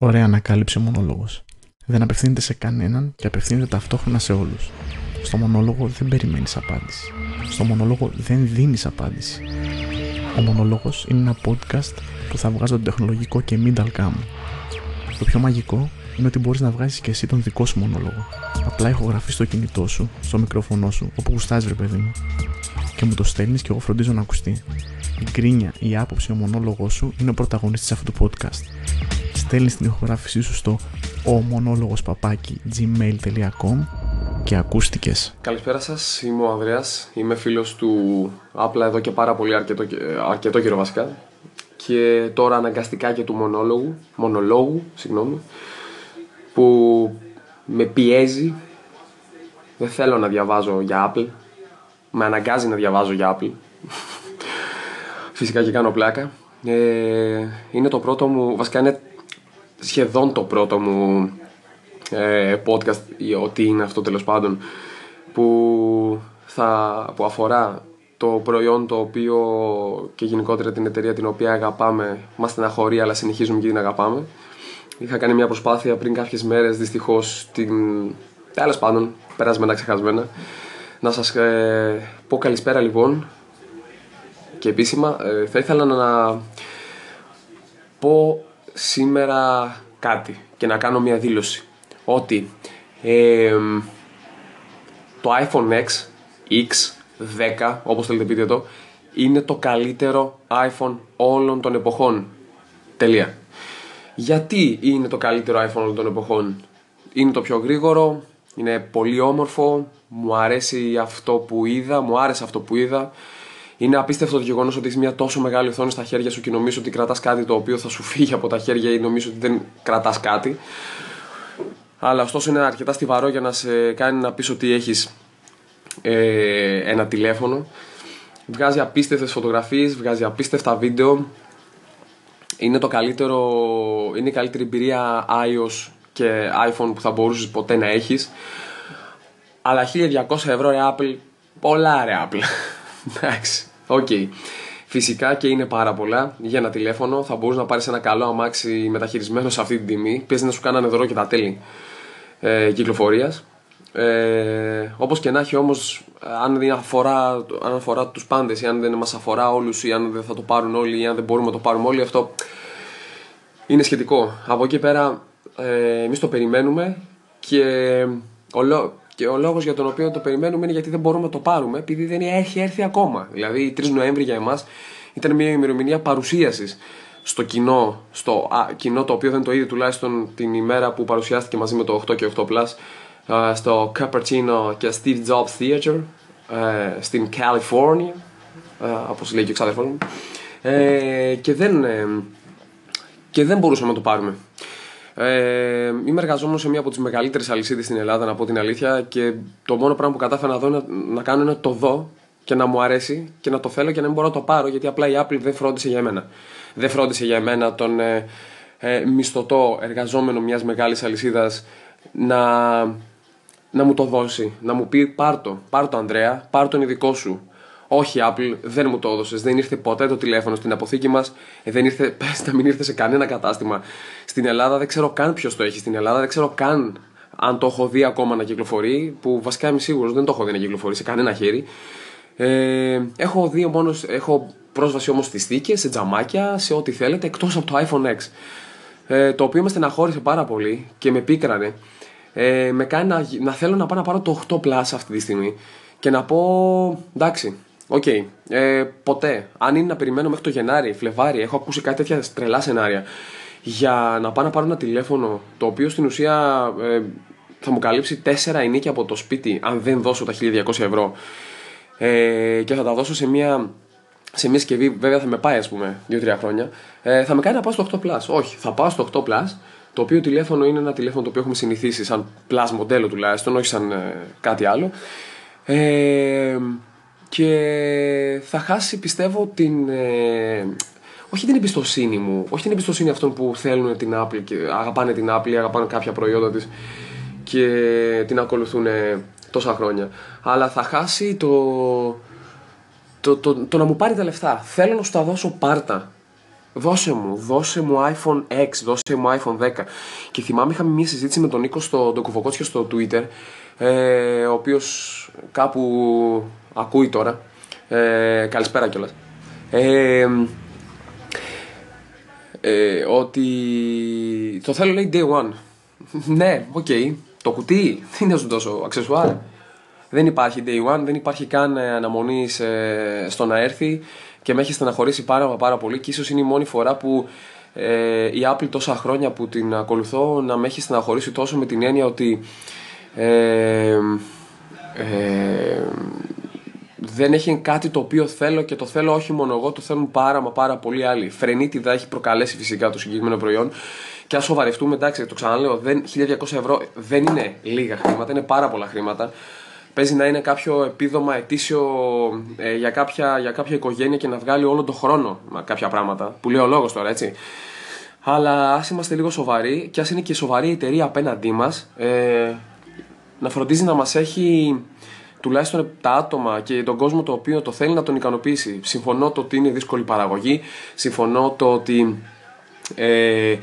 Ωραία ανακάλυψε ο μονόλογος. Δεν απευθύνεται σε κανέναν και απευθύνεται ταυτόχρονα σε όλους. Στο μονόλογο δεν περιμένεις απάντηση. Στο μονόλογο δεν δίνεις απάντηση. Ο μονόλογος είναι ένα podcast που θα βγάζω τον τεχνολογικό και middle cam. Το πιο μαγικό είναι ότι μπορείς να βγάζεις και εσύ τον δικό σου μονόλογο. Απλά ηχογραφείς στο κινητό σου, στο μικρόφωνο σου, όπου γουστάζει ρε παιδί μου. Και μου το στέλνεις και εγώ φροντίζω να ακουστεί. Η γκρίνια, η άποψη, ο μονόλογο σου είναι ο πρωταγωνιστής αυτού του podcast. Στέλνεις την ηχογράφησή σου στο ο μονόλογος παπάκι gmail.com και ακούστηκες. Καλησπέρα σας, είμαι ο Ανδρέας, είμαι φίλος του Apple εδώ και πάρα πολύ αρκετό, αρκετό καιρό βασικά και τώρα αναγκαστικά και του μονόλογου, μονολόγου, συγγνώμη, που με πιέζει, δεν θέλω να διαβάζω για Apple, με αναγκάζει να διαβάζω για Apple, φυσικά και κάνω πλάκα. Ε, είναι το πρώτο μου, βασικά είναι σχεδόν το πρώτο μου ε, podcast ή ό,τι είναι αυτό τέλος πάντων που, θα, που αφορά το προϊόν το οποίο και γενικότερα την εταιρεία την οποία αγαπάμε μας στεναχωρεί αλλά συνεχίζουμε και την αγαπάμε. Είχα κάνει μια προσπάθεια πριν κάποιες μέρες δυστυχώς την τέλος πάντων περασμένα ξεχασμένα. Να σας ε, πω καλησπέρα λοιπόν και επίσημα ε, θα ήθελα να πω σήμερα κάτι και να κάνω μια δήλωση ότι το iPhone X, X, 10 όπως θέλετε πείτε το είναι το καλύτερο iPhone όλων των εποχών. Τελεία. Γιατί είναι το καλύτερο iPhone όλων των εποχών; Είναι το πιο γρήγορο, είναι πολύ όμορφο, μου αρέσει αυτό που είδα, μου άρεσε αυτό που είδα. Είναι απίστευτο το γεγονός ότι έχεις μια τόσο μεγάλη οθόνη στα χέρια σου και νομίζω ότι κρατάς κάτι το οποίο θα σου φύγει από τα χέρια ή νομίζω ότι δεν κρατάς κάτι. Αλλά ωστόσο είναι αρκετά στιβαρό για να σε κάνει να πεις ότι έχεις ε, ένα τηλέφωνο. Βγάζει απίστευτες φωτογραφίες, βγάζει απίστευτα βίντεο. Είναι, το καλύτερο, είναι η καλύτερη εμπειρία iOS και iPhone που θα μπορούσες ποτέ να έχεις. Αλλά 1200 ευρώ ρε Apple, πολλά ρε Apple. Εντάξει. OK. Okay. Φυσικά και είναι πάρα πολλά για ένα τηλέφωνο. Θα μπορούσε να πάρεις ένα καλό αμάξι μεταχειρισμένο σε αυτή την τιμή. Παίζει να σου κάνανε δώρο και τα τέλη ε, κυκλοφορίας. Ε, Όπως και να έχει όμως, αν, αφορά, αν αφορά τους πάντες ή αν δεν μας αφορά όλους ή αν δεν θα το πάρουν όλοι ή αν δεν μπορούμε να το πάρουμε όλοι, αυτό είναι σχετικό. Από εκεί πέρα, ε, εμείς το περιμένουμε και ο, και ο λόγος για τον οποίο το περιμένουμε είναι γιατί δεν μπορούμε να το πάρουμε, επειδή δεν έχει έρθει ακόμα. Δηλαδή, 3 Νοέμβρη για εμάς ήταν μια ημερομηνία παρουσίασης στο κοινό, στο α, κοινό το οποίο δεν το είδε τουλάχιστον την ημέρα που παρουσιάστηκε μαζί με το 8 και 8 Plus στο Cupertino και Steve Jobs Theater ε, στην California, όπως λέει και ο ξάδερφός μου. Ε, και δεν, ε, και δεν μπορούσαμε να το πάρουμε. Ε, είμαι εργαζόμενος σε μία από τις μεγαλύτερες αλυσίδες στην Ελλάδα, να πω την αλήθεια, και το μόνο πράγμα που κατάφερα να, δω, να, να κάνω είναι το δω και να μου αρέσει και να το θέλω και να μην μπορώ να το πάρω, γιατί απλά η Apple δεν φρόντισε για μένα. Δεν φρόντισε για μένα τον ε, ε, μισθωτό εργαζόμενο μιας μεγάλης αλυσίδας να, να μου το δώσει. Να μου πει πάρ το, πάρ το Ανδρέα, πάρ τον ειδικό σου. Όχι, Apple, δεν μου το έδωσες. Δεν ήρθε ποτέ το τηλέφωνο στην αποθήκη μας. Ε, δεν ήρθε, πες να μην ήρθε σε κανένα κατάστημα. Στην Ελλάδα δεν ξέρω καν ποιος το έχει. Στην Ελλάδα δεν ξέρω καν αν το έχω δει ακόμα να κυκλοφορεί. Που βασικά είμαι σίγουρος δεν το έχω δει να κυκλοφορεί σε κανένα χέρι. Ε, έχω δει μόνος, έχω πρόσβαση όμως στις θήκες, σε τζαμάκια, σε ό,τι θέλετε εκτός από το iPhone X. Ε, το οποίο με στεναχώρησε πάρα πολύ και με πίκρανε. Ε, με κάνει να, να θέλω να πάω να πάρω το 8 Plus αυτή τη στιγμή και να πω εντάξει, OK. Okay. Ε, ποτέ. Αν είναι να περιμένω μέχρι το Γενάρη, Φλεβάρι, έχω ακούσει κάτι τέτοια τρελά σενάρια. Για να πάω να πάρω ένα τηλέφωνο το οποίο στην ουσία ε, θα μου καλύψει τέσσερα ενοίκια από το σπίτι, αν δεν δώσω τα 1200 ευρώ. Ε, και θα τα δώσω σε μια, σε μια συσκευή, βέβαια θα με πάει ας πούμε 2-3 χρόνια. Ε, θα με κάνει να πάω στο 8 Plus. Όχι, θα πάω στο 8 Plus. Το οποίο τηλέφωνο είναι ένα τηλέφωνο το οποίο έχουμε συνηθίσει σαν Plus μοντέλο τουλάχιστον, όχι σαν ε, κάτι άλλο. Ε, και θα χάσει πιστεύω την ε, όχι την εμπιστοσύνη μου, όχι την εμπιστοσύνη αυτών που θέλουν την Apple και αγαπάνε την Apple ή αγαπάνε κάποια προϊόντα της και την ακολουθούν τόσα χρόνια. Αλλά θα χάσει το, το, το, το, να μου πάρει τα λεφτά. Θέλω να σου τα δώσω πάρτα. Δώσε μου, δώσε μου iPhone X, δώσε μου iPhone 10. Και θυμάμαι είχαμε μια συζήτηση με τον Νίκο στο Ντοκουφοκότσιο στο Twitter, ε, ο οποίος κάπου ακούει τώρα. Ε, καλησπέρα κιόλας. Ε, ε, ότι το θέλω λέει day one. ναι, OK. Okay. Το κουτί, τι είναι να σου δώσω, αξεσουάρ; Δεν υπάρχει day one, δεν υπάρχει καν ε, αναμονή ε, στο να έρθει και με έχει στεναχωρήσει πάρα, πάρα πολύ και ίσως είναι η μόνη φορά που ε, η Apple τόσα χρόνια που την ακολουθώ να με έχει στεναχωρήσει τόσο με την έννοια ότι ε, ε, δεν έχει κάτι το οποίο θέλω και το θέλω όχι μόνο εγώ, το θέλουν πάρα μα πάρα πολλοί άλλοι. Φρενίτιδα έχει προκαλέσει φυσικά το συγκεκριμένο προϊόν. Και ας σοβαρευτούμε, εντάξει, το ξαναλέω, δεν, 1200 ευρώ δεν είναι λίγα χρήματα, είναι πάρα πολλά χρήματα. Παίζει να είναι κάποιο επίδομα ετήσιο ε, για, κάποια, για κάποια οικογένεια και να βγάλει όλο τον χρόνο κάποια πράγματα. Που λέει ο λόγος τώρα, έτσι. Αλλά ας είμαστε λίγο σοβαροί και ας είναι και σοβαρή η εταιρεία απέναντί μας, ε, να φροντίζει να μας έχει τουλάχιστον τα άτομα και τον κόσμο το οποίο το θέλει να τον ικανοποιήσει. Συμφωνώ το ότι είναι δύσκολη παραγωγή, συμφωνώ το ότι ε,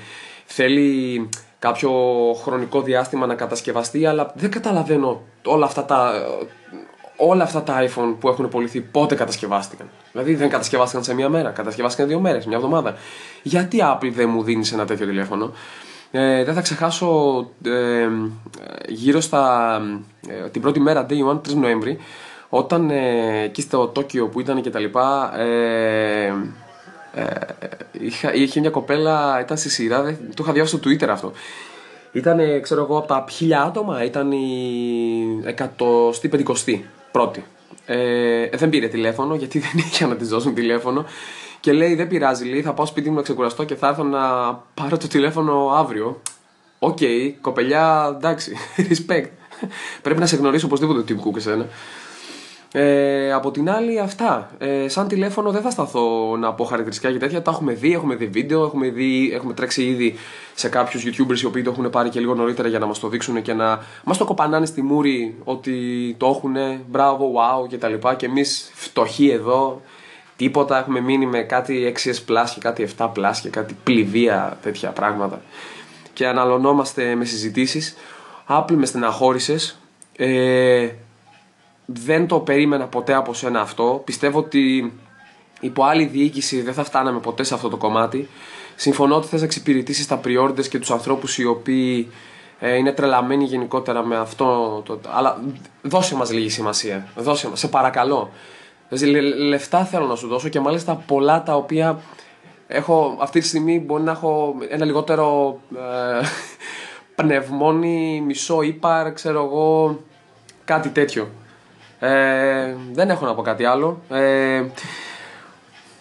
θέλει κάποιο χρονικό διάστημα να κατασκευαστεί, αλλά δεν καταλαβαίνω όλα αυτά τα, όλα αυτά τα iPhone που έχουν πωληθεί πότε κατασκευάστηκαν. Δηλαδή δεν κατασκευάστηκαν σε μία μέρα, κατασκευάστηκαν δύο μέρες, μια εβδομάδα. Γιατί Apple δεν μου δίνει ένα τέτοιο τηλέφωνο; Ε, δεν θα ξεχάσω ε, γύρω στα ε, την πρώτη μέρα, day 1, 3 Νοέμβρη, όταν ε, εκεί στο Τόκιο που ήταν και τα λοιπά, ε, ε, είχα, είχε μια κοπέλα, ήταν στη σειρά, δεν, το είχα διαβάσει στο Twitter αυτό. Ήταν, ξέρω εγώ, από τα χίλια άτομα, ήταν η εκατοστή πεντηκοστή πρώτη. Ε, δεν πήρε τηλέφωνο γιατί δεν είχε να της δώσουν τηλέφωνο και λέει δεν πειράζει, λέει, θα πάω σπίτι μου να ξεκουραστώ και θα έρθω να πάρω το τηλέφωνο αύριο. OK, okay, κοπελιά, εντάξει, respect. Πρέπει να σε γνωρίσω οπωσδήποτε το Tim Cook εσένα. Ε, από την άλλη, αυτά. Ε, σαν τηλέφωνο δεν θα σταθώ να πω χαρακτηριστικά και τέτοια. Τα έχουμε δει, έχουμε δει βίντεο, έχουμε, δει, έχουμε τρέξει ήδη σε κάποιους YouTubers οι οποίοι το έχουν πάρει και λίγο νωρίτερα για να μας το δείξουν και να μας το κοπανάνε στη μούρη ότι το έχουν. Μπράβο, wow κτλ. Και, και εμείς φτωχοί εδώ, τίποτα. Έχουμε μείνει με κάτι 6S Plus και κάτι 7 Plus και κάτι πληδία τέτοια πράγματα. Και αναλωνόμαστε με συζητήσεις. Apple με στεναχώρησες. Ε, δεν το περίμενα ποτέ από σένα αυτό. Πιστεύω ότι υπό άλλη διοίκηση δεν θα φτάναμε ποτέ σε αυτό το κομμάτι. Συμφωνώ ότι θες να εξυπηρετήσεις τα pre και τους ανθρώπους οι οποίοι ε, είναι τρελαμένοι γενικότερα με αυτό. Το, αλλά δώσε μας λίγη σημασία. Δώσε μας, σε παρακαλώ. Δηλαδή, λεφτά θέλω να σου δώσω και μάλιστα πολλά τα οποία έχω αυτή τη στιγμή μπορεί να έχω ένα λιγότερο ε, πνευμόνι, μισό ύπαρ, ξέρω εγώ, κάτι τέτοιο. Ε, δεν έχω να πω κάτι άλλο. Ε,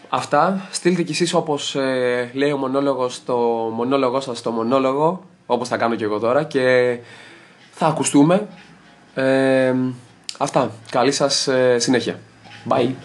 αυτά. Στείλτε κι εσείς όπως ε, λέει ο μονόλογος στο μονόλογο σας στο μονόλογο, όπως θα κάνω και εγώ τώρα και θα ακουστούμε. αυτά. Καλή σας συνέχεια. Bye.